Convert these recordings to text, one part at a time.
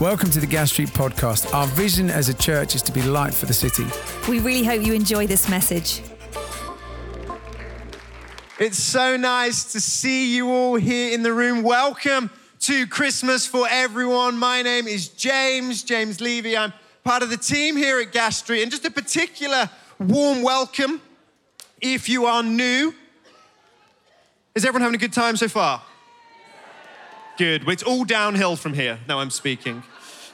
Welcome to the Gas Street Podcast. Our vision as a church is to be light for the city. We really hope you enjoy this message. It's so nice to see you all here in the room. Welcome to Christmas for everyone. My name is James, James Leavy. I'm part of the team here at Gas Street, and just a particular warm welcome if you are new. Is everyone having a good time so far? Good. It's all downhill from here. Now I'm speaking.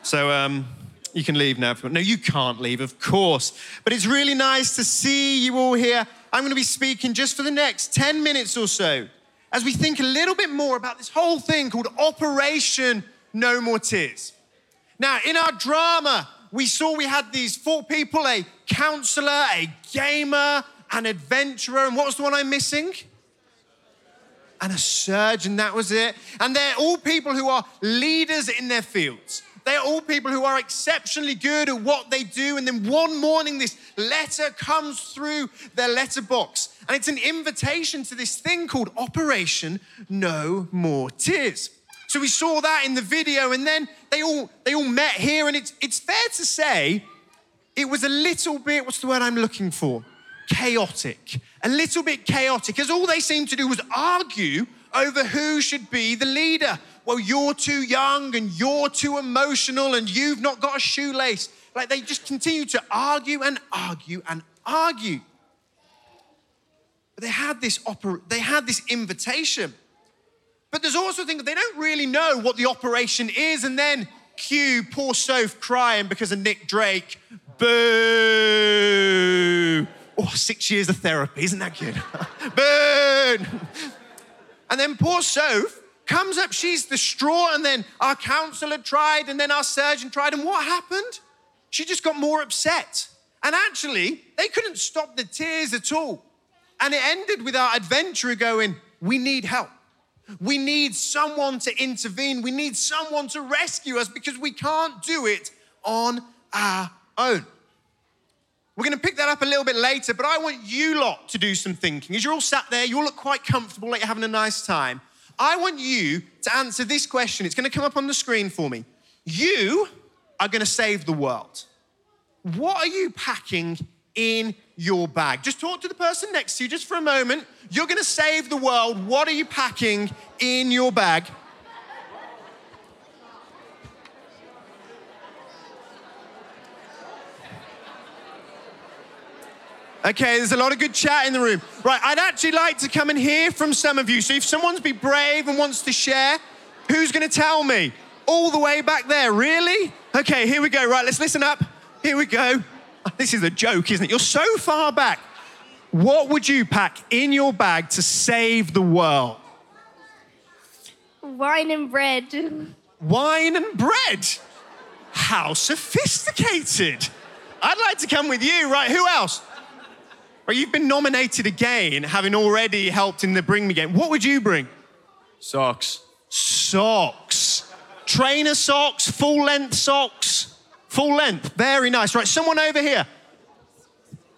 So um, you can leave now. No, you can't leave, of course. But it's really nice to see you all here. I'm going to be speaking just for the next 10 minutes or so as we think a little bit more about this whole thing called Operation No More Tears. Now, in our drama, we saw we had these four people a counselor, a gamer, an adventurer, and what was the one I'm missing? And a surgeon, that was it. And they're all people who are leaders in their fields. They're all people who are exceptionally good at what they do. And then one morning, this letter comes through their letterbox. And it's an invitation to this thing called Operation No More Tears. So we saw that in the video, and then they all they all met here, and it's it's fair to say it was a little bit, what's the word I'm looking for? Chaotic, a little bit chaotic, as all they seemed to do was argue over who should be the leader. Well, you're too young and you're too emotional and you've not got a shoelace. Like they just continue to argue and argue and argue. But they had this oper- they had this invitation. But there's also things they don't really know what the operation is, and then cue poor Soph crying because of Nick Drake. Boo! Oh, six years of therapy, isn't that good? Burn! And then poor Soph comes up, she's distraught, and then our counselor tried, and then our surgeon tried, and what happened? She just got more upset. And actually, they couldn't stop the tears at all. And it ended with our adventurer going, We need help. We need someone to intervene. We need someone to rescue us because we can't do it on our own. We're going to pick that up a little bit later, but I want you lot to do some thinking. As you're all sat there, you all look quite comfortable, like you're having a nice time. I want you to answer this question. It's going to come up on the screen for me. You are going to save the world. What are you packing in your bag? Just talk to the person next to you just for a moment. You're going to save the world. What are you packing in your bag? Okay, there's a lot of good chat in the room. Right, I'd actually like to come and hear from some of you. So if someone's be brave and wants to share, who's going to tell me? All the way back there, really? Okay, here we go. Right, let's listen up. Here we go. This is a joke, isn't it? You're so far back. What would you pack in your bag to save the world? Wine and bread. Wine and bread. How sophisticated. I'd like to come with you. Right, who else? Right, you've been nominated again, having already helped in the Bring Me game. What would you bring? Socks. Socks. Trainer socks, full length socks. Full length. Very nice. Right, someone over here.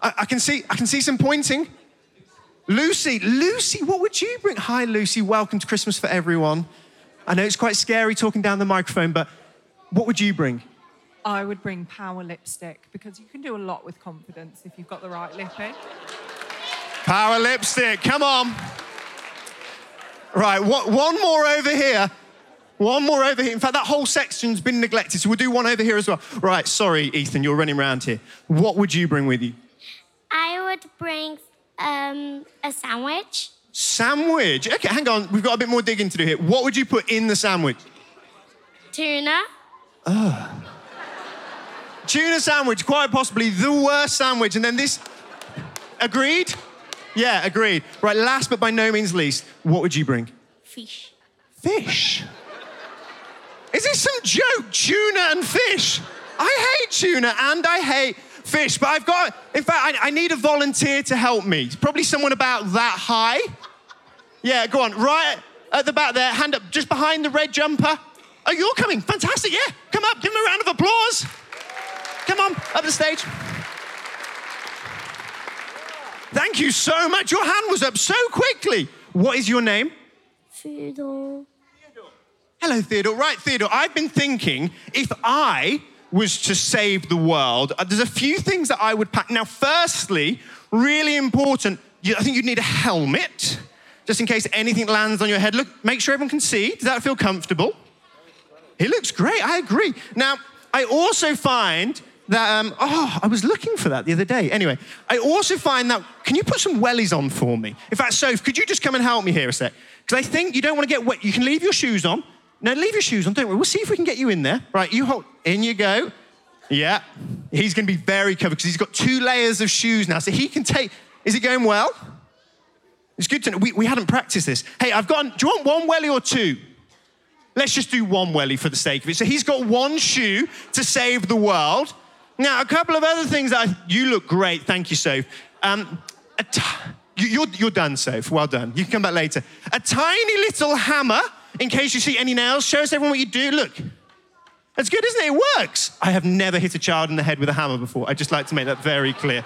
I, I can see I can see some pointing. Lucy, Lucy, what would you bring? Hi, Lucy. Welcome to Christmas for everyone. I know it's quite scary talking down the microphone, but what would you bring? I would bring power lipstick because you can do a lot with confidence if you've got the right lipping. Power lipstick, come on. Right, one more over here. One more over here. In fact, that whole section's been neglected, so we'll do one over here as well. Right, sorry, Ethan, you're running around here. What would you bring with you? I would bring um, a sandwich. Sandwich. Okay, hang on. We've got a bit more digging to do here. What would you put in the sandwich? Tuna. Tuna sandwich, quite possibly the worst sandwich. And then this. Agreed? Yeah, agreed. Right, last but by no means least, what would you bring? Fish. Fish. Is this some joke? Tuna and fish. I hate tuna and I hate fish, but I've got, in fact, I, I need a volunteer to help me. Probably someone about that high. Yeah, go on. Right at the back there, hand up just behind the red jumper. Oh, you're coming. Fantastic. Yeah, come up. Give him a round of applause. Come on, up the stage. Thank you so much. Your hand was up so quickly. What is your name? Theodore. Hello, Theodore. Right, Theodore, I've been thinking if I was to save the world, uh, there's a few things that I would pack. Now, firstly, really important, I think you'd need a helmet just in case anything lands on your head. Look, make sure everyone can see. Does that feel comfortable? He looks great. I agree. Now, I also find that, um, oh, I was looking for that the other day. Anyway, I also find that, can you put some wellies on for me? In fact, Soph, could you just come and help me here a sec? Because I think you don't want to get wet. You can leave your shoes on. No, leave your shoes on. Don't worry. We'll see if we can get you in there. Right, you hold. In you go. Yeah. He's going to be very covered because he's got two layers of shoes now. So he can take. Is it going well? It's good to know. We, we hadn't practiced this. Hey, I've got. Do you want one welly or two? Let's just do one welly for the sake of it. So he's got one shoe to save the world. Now, a couple of other things I, you look great. Thank you, Soph. Um, you're, you're done, Soph. Well done. You can come back later. A tiny little hammer in case you see any nails. Show us everyone what you do. Look. That's good, isn't it? It works. I have never hit a child in the head with a hammer before. I'd just like to make that very clear.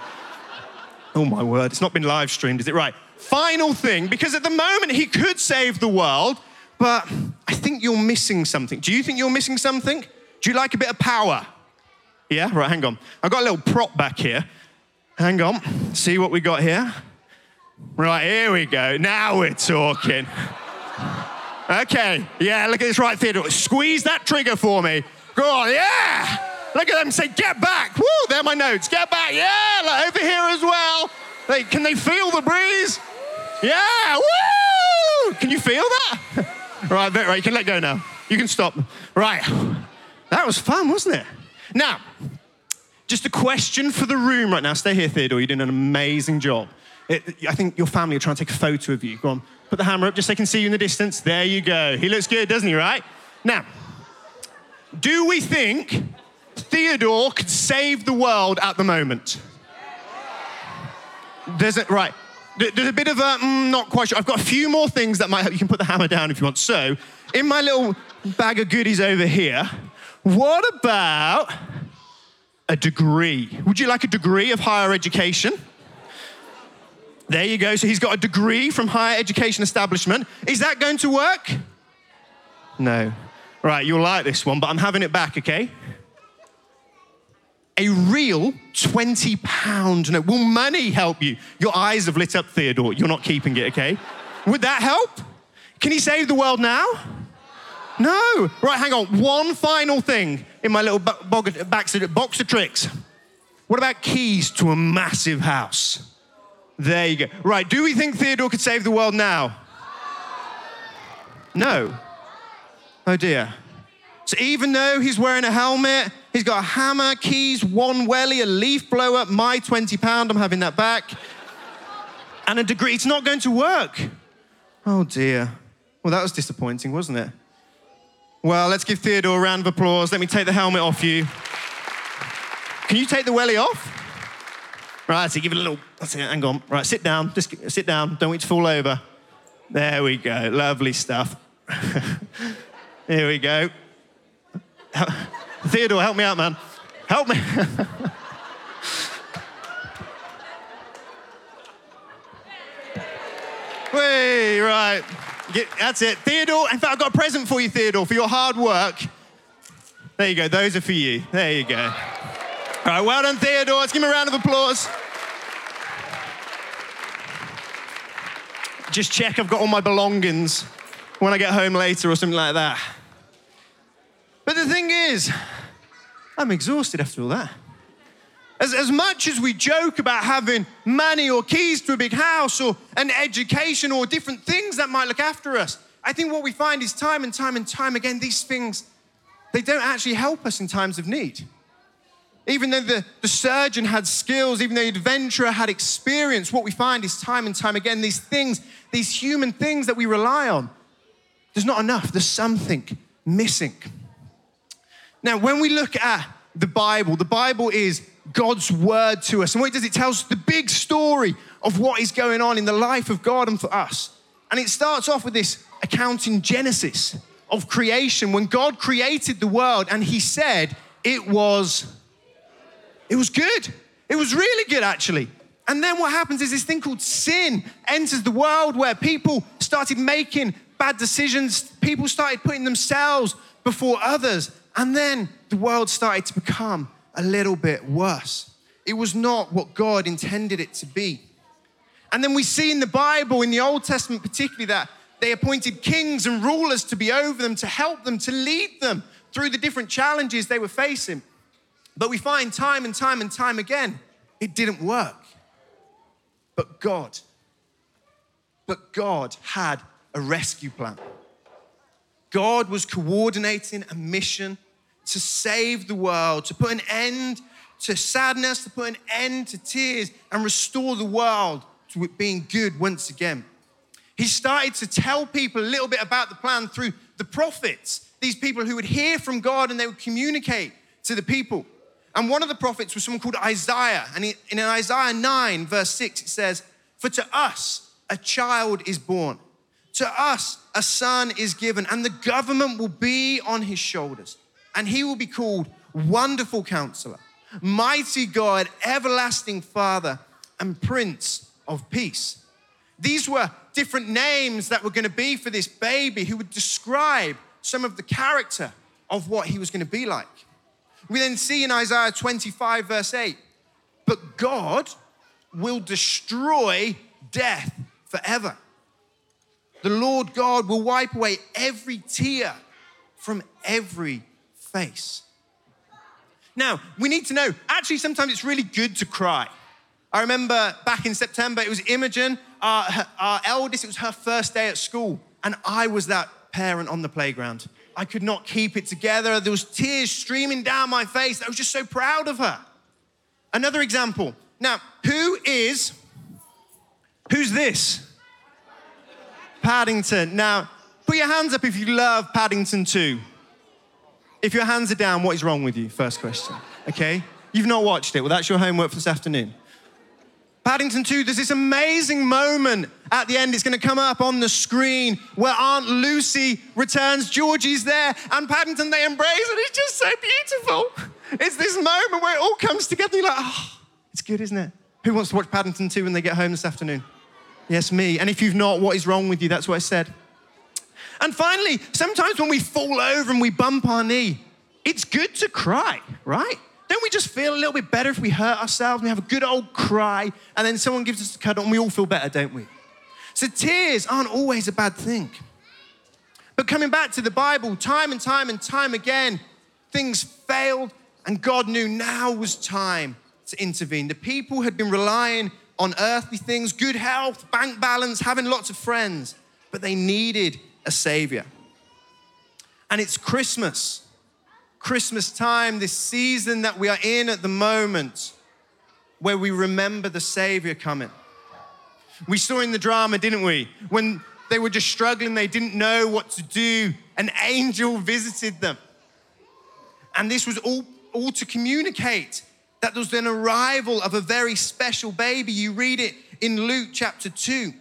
Oh my word, it's not been live streamed, is it? Right. Final thing, because at the moment he could save the world, but I think you're missing something. Do you think you're missing something? Do you like a bit of power? Yeah, right, hang on. I've got a little prop back here. Hang on, see what we got here? Right, here we go. Now we're talking. Okay, yeah, look at this right, Theodore. Squeeze that trigger for me. Go on, yeah! Look at them say, get back. Woo, there my notes. Get back, yeah, like over here as well. They, can they feel the breeze? Yeah, woo! Can you feel that? right, right, you can let go now. You can stop. Right, that was fun, wasn't it? Now, just a question for the room right now. Stay here, Theodore. You're doing an amazing job. It, I think your family are trying to take a photo of you. Go on, put the hammer up just so they can see you in the distance. There you go. He looks good, doesn't he, right? Now, do we think Theodore could save the world at the moment? There's a, right. There's a bit of a, mm, not quite sure. I've got a few more things that might help. You can put the hammer down if you want. So, in my little bag of goodies over here, what about a degree? Would you like a degree of higher education? There you go. So he's got a degree from higher education establishment. Is that going to work? No. Right, you'll like this one, but I'm having it back, okay? A real 20 pound note. Will money help you? Your eyes have lit up, Theodore. You're not keeping it, okay? Would that help? Can he save the world now? No. Right, hang on. One final thing in my little box of tricks. What about keys to a massive house? There you go. Right, do we think Theodore could save the world now? No. Oh dear. So even though he's wearing a helmet, he's got a hammer, keys, one welly, a leaf blower, my 20 pound, I'm having that back, and a degree, it's not going to work. Oh dear. Well, that was disappointing, wasn't it? Well, let's give Theodore a round of applause. Let me take the helmet off you. Can you take the welly off? Right, so give it a little, that's it, hang on. Right, sit down, just sit down, don't want it to fall over. There we go, lovely stuff. Here we go. Theodore, help me out, man. Help me. Way, right. That's it. Theodore, in fact, I've got a present for you, Theodore, for your hard work. There you go. Those are for you. There you go. All right, well done, Theodore. Let's give him a round of applause. Just check I've got all my belongings when I get home later or something like that. But the thing is, I'm exhausted after all that. As, as much as we joke about having money or keys to a big house or an education or different things that might look after us, I think what we find is time and time and time again, these things, they don't actually help us in times of need. Even though the, the surgeon had skills, even though the adventurer had experience, what we find is time and time again, these things, these human things that we rely on, there's not enough. There's something missing. Now, when we look at the Bible, the Bible is God's word to us. And what it does, it tells the big story of what is going on in the life of God and for us. And it starts off with this account in Genesis of creation when God created the world and he said it was it was good. It was really good actually. And then what happens is this thing called sin enters the world where people started making bad decisions. People started putting themselves before others. And then the world started to become a little bit worse. It was not what God intended it to be. And then we see in the Bible, in the Old Testament particularly, that they appointed kings and rulers to be over them, to help them, to lead them through the different challenges they were facing. But we find time and time and time again, it didn't work. But God, but God had a rescue plan. God was coordinating a mission to save the world, to put an end to sadness, to put an end to tears, and restore the world to it being good once again. He started to tell people a little bit about the plan through the prophets, these people who would hear from God and they would communicate to the people. And one of the prophets was someone called Isaiah. And in Isaiah 9, verse 6, it says, For to us a child is born, to us a son is given, and the government will be on his shoulders. And he will be called Wonderful Counselor, Mighty God, Everlasting Father, and Prince of Peace. These were different names that were going to be for this baby who would describe some of the character of what he was going to be like. We then see in Isaiah 25, verse 8, but God will destroy death forever. The Lord God will wipe away every tear from every face. Now, we need to know actually, sometimes it's really good to cry. I remember back in September, it was Imogen, our, our eldest, it was her first day at school, and I was that parent on the playground. I could not keep it together. There was tears streaming down my face. I was just so proud of her. Another example. Now, who is, who's this? Paddington. Now, put your hands up if you love Paddington 2. If your hands are down, what is wrong with you? First question. Okay? You've not watched it. Well, that's your homework for this afternoon. Paddington 2, there's this amazing moment at the end. It's going to come up on the screen where Aunt Lucy returns. Georgie's there, and Paddington, they embrace, and it's just so beautiful. It's this moment where it all comes together. You're like, oh, it's good, isn't it? Who wants to watch Paddington 2 when they get home this afternoon? Yes, me. And if you've not, what is wrong with you? That's what I said. And finally, sometimes when we fall over and we bump our knee, it's good to cry, right? Don't we just feel a little bit better if we hurt ourselves and we have a good old cry and then someone gives us a cuddle and we all feel better, don't we? So tears aren't always a bad thing. But coming back to the Bible, time and time and time again, things failed and God knew now was time to intervene. The people had been relying on earthly things, good health, bank balance, having lots of friends, but they needed a savior. And it's Christmas, Christmas time, this season that we are in at the moment, where we remember the savior coming. We saw in the drama, didn't we? When they were just struggling, they didn't know what to do, an angel visited them. And this was all, all to communicate that there was an arrival of a very special baby. You read it in Luke chapter 2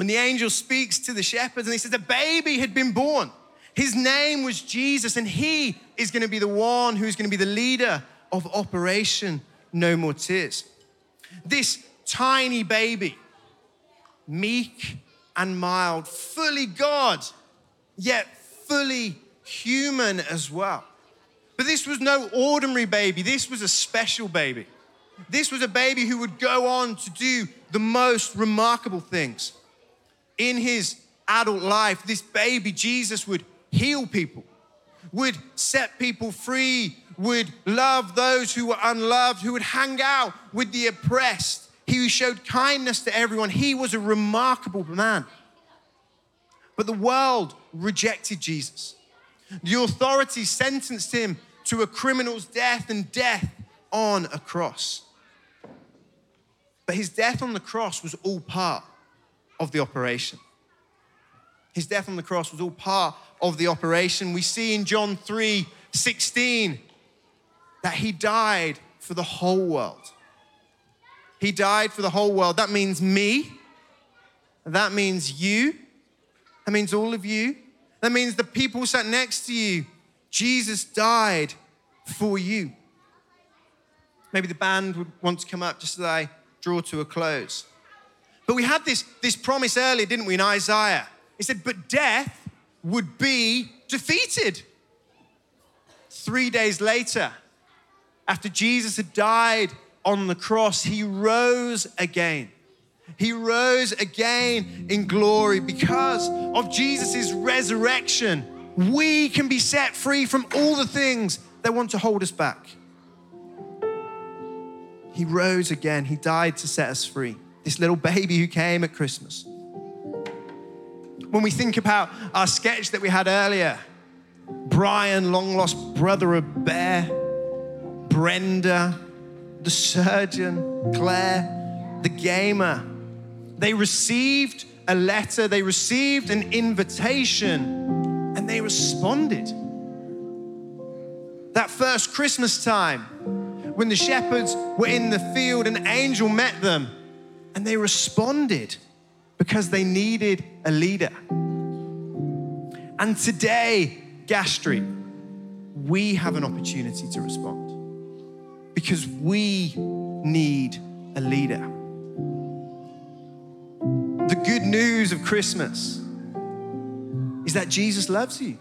when the angel speaks to the shepherds and he says, A baby had been born. His name was Jesus, and he is going to be the one who's going to be the leader of Operation No More Tears. This tiny baby, meek and mild, fully God, yet fully human as well. But this was no ordinary baby, this was a special baby. This was a baby who would go on to do the most remarkable things. In his adult life, this baby, Jesus, would heal people, would set people free, would love those who were unloved, who would hang out with the oppressed. He showed kindness to everyone. He was a remarkable man. But the world rejected Jesus. The authorities sentenced him to a criminal's death and death on a cross. But his death on the cross was all part of the operation. His death on the cross was all part of the operation. We see in John 3 16 that he died for the whole world. He died for the whole world. That means me. That means you. That means all of you. That means the people sat next to you. Jesus died for you. Maybe the band would want to come up just as I draw to a close. But we had this, this promise earlier, didn't we, in Isaiah? He said, but death would be defeated. Three days later, after Jesus had died on the cross, he rose again. He rose again in glory because of Jesus' resurrection. We can be set free from all the things that want to hold us back. He rose again. He died to set us free. This little baby who came at Christmas. When we think about our sketch that we had earlier, Brian, long lost brother of Bear, Brenda, the surgeon, Claire, the gamer, they received a letter, they received an invitation, and they responded. That first Christmas time, when the shepherds were in the field, an angel met them, and they responded because they needed a leader. And today, Gas Street, we have an opportunity to respond because we need a leader. The good news of Christmas is that Jesus loves you.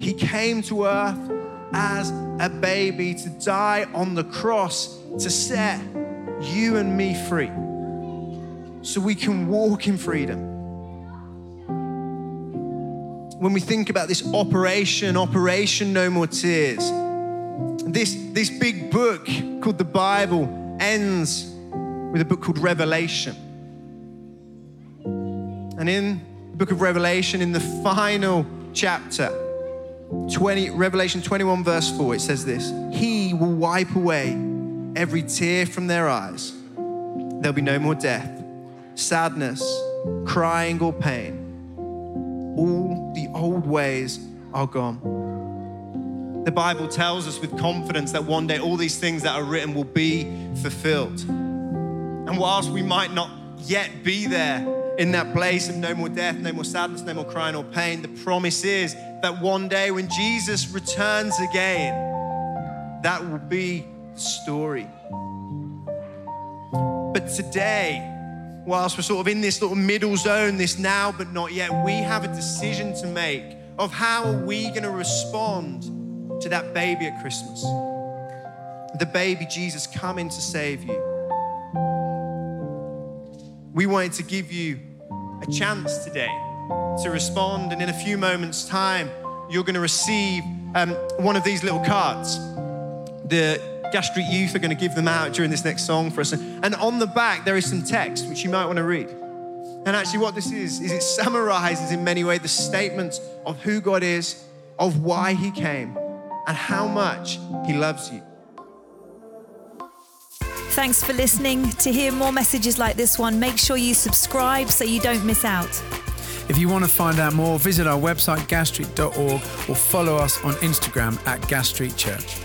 He came to earth as a baby to die on the cross to set you and me free so we can walk in freedom. When we think about this operation, Operation No More Tears, this, this big book called the Bible ends with a book called Revelation. And in the book of Revelation, in the final chapter, 20, Revelation 21, verse 4, it says this He will wipe away every tear from their eyes. There'll be no more death, sadness, crying, or pain. All the old ways are gone. The Bible tells us with confidence that one day all these things that are written will be fulfilled. And whilst we might not yet be there in that place of no more death, no more sadness, no more crying or pain, the promise is that one day when Jesus returns again, that will be the story. But today, whilst we're sort of in this little middle zone, this now but not yet, we have a decision to make of how are we going to respond to that baby at Christmas. The baby Jesus coming to save you. We wanted to give you a chance today to respond, and in a few moments' time, you're going to receive um, one of these little cards. The Gas Street Youth are going to give them out during this next song for us. And on the back, there is some text which you might want to read. And actually, what this is, is it summarizes in many ways the statements of who God is, of why He came, and how much He loves you. Thanks for listening. To hear more messages like this one, make sure you subscribe so you don't miss out. If you want to find out more, visit our website gasstreet.org or follow us on Instagram at Gas Church.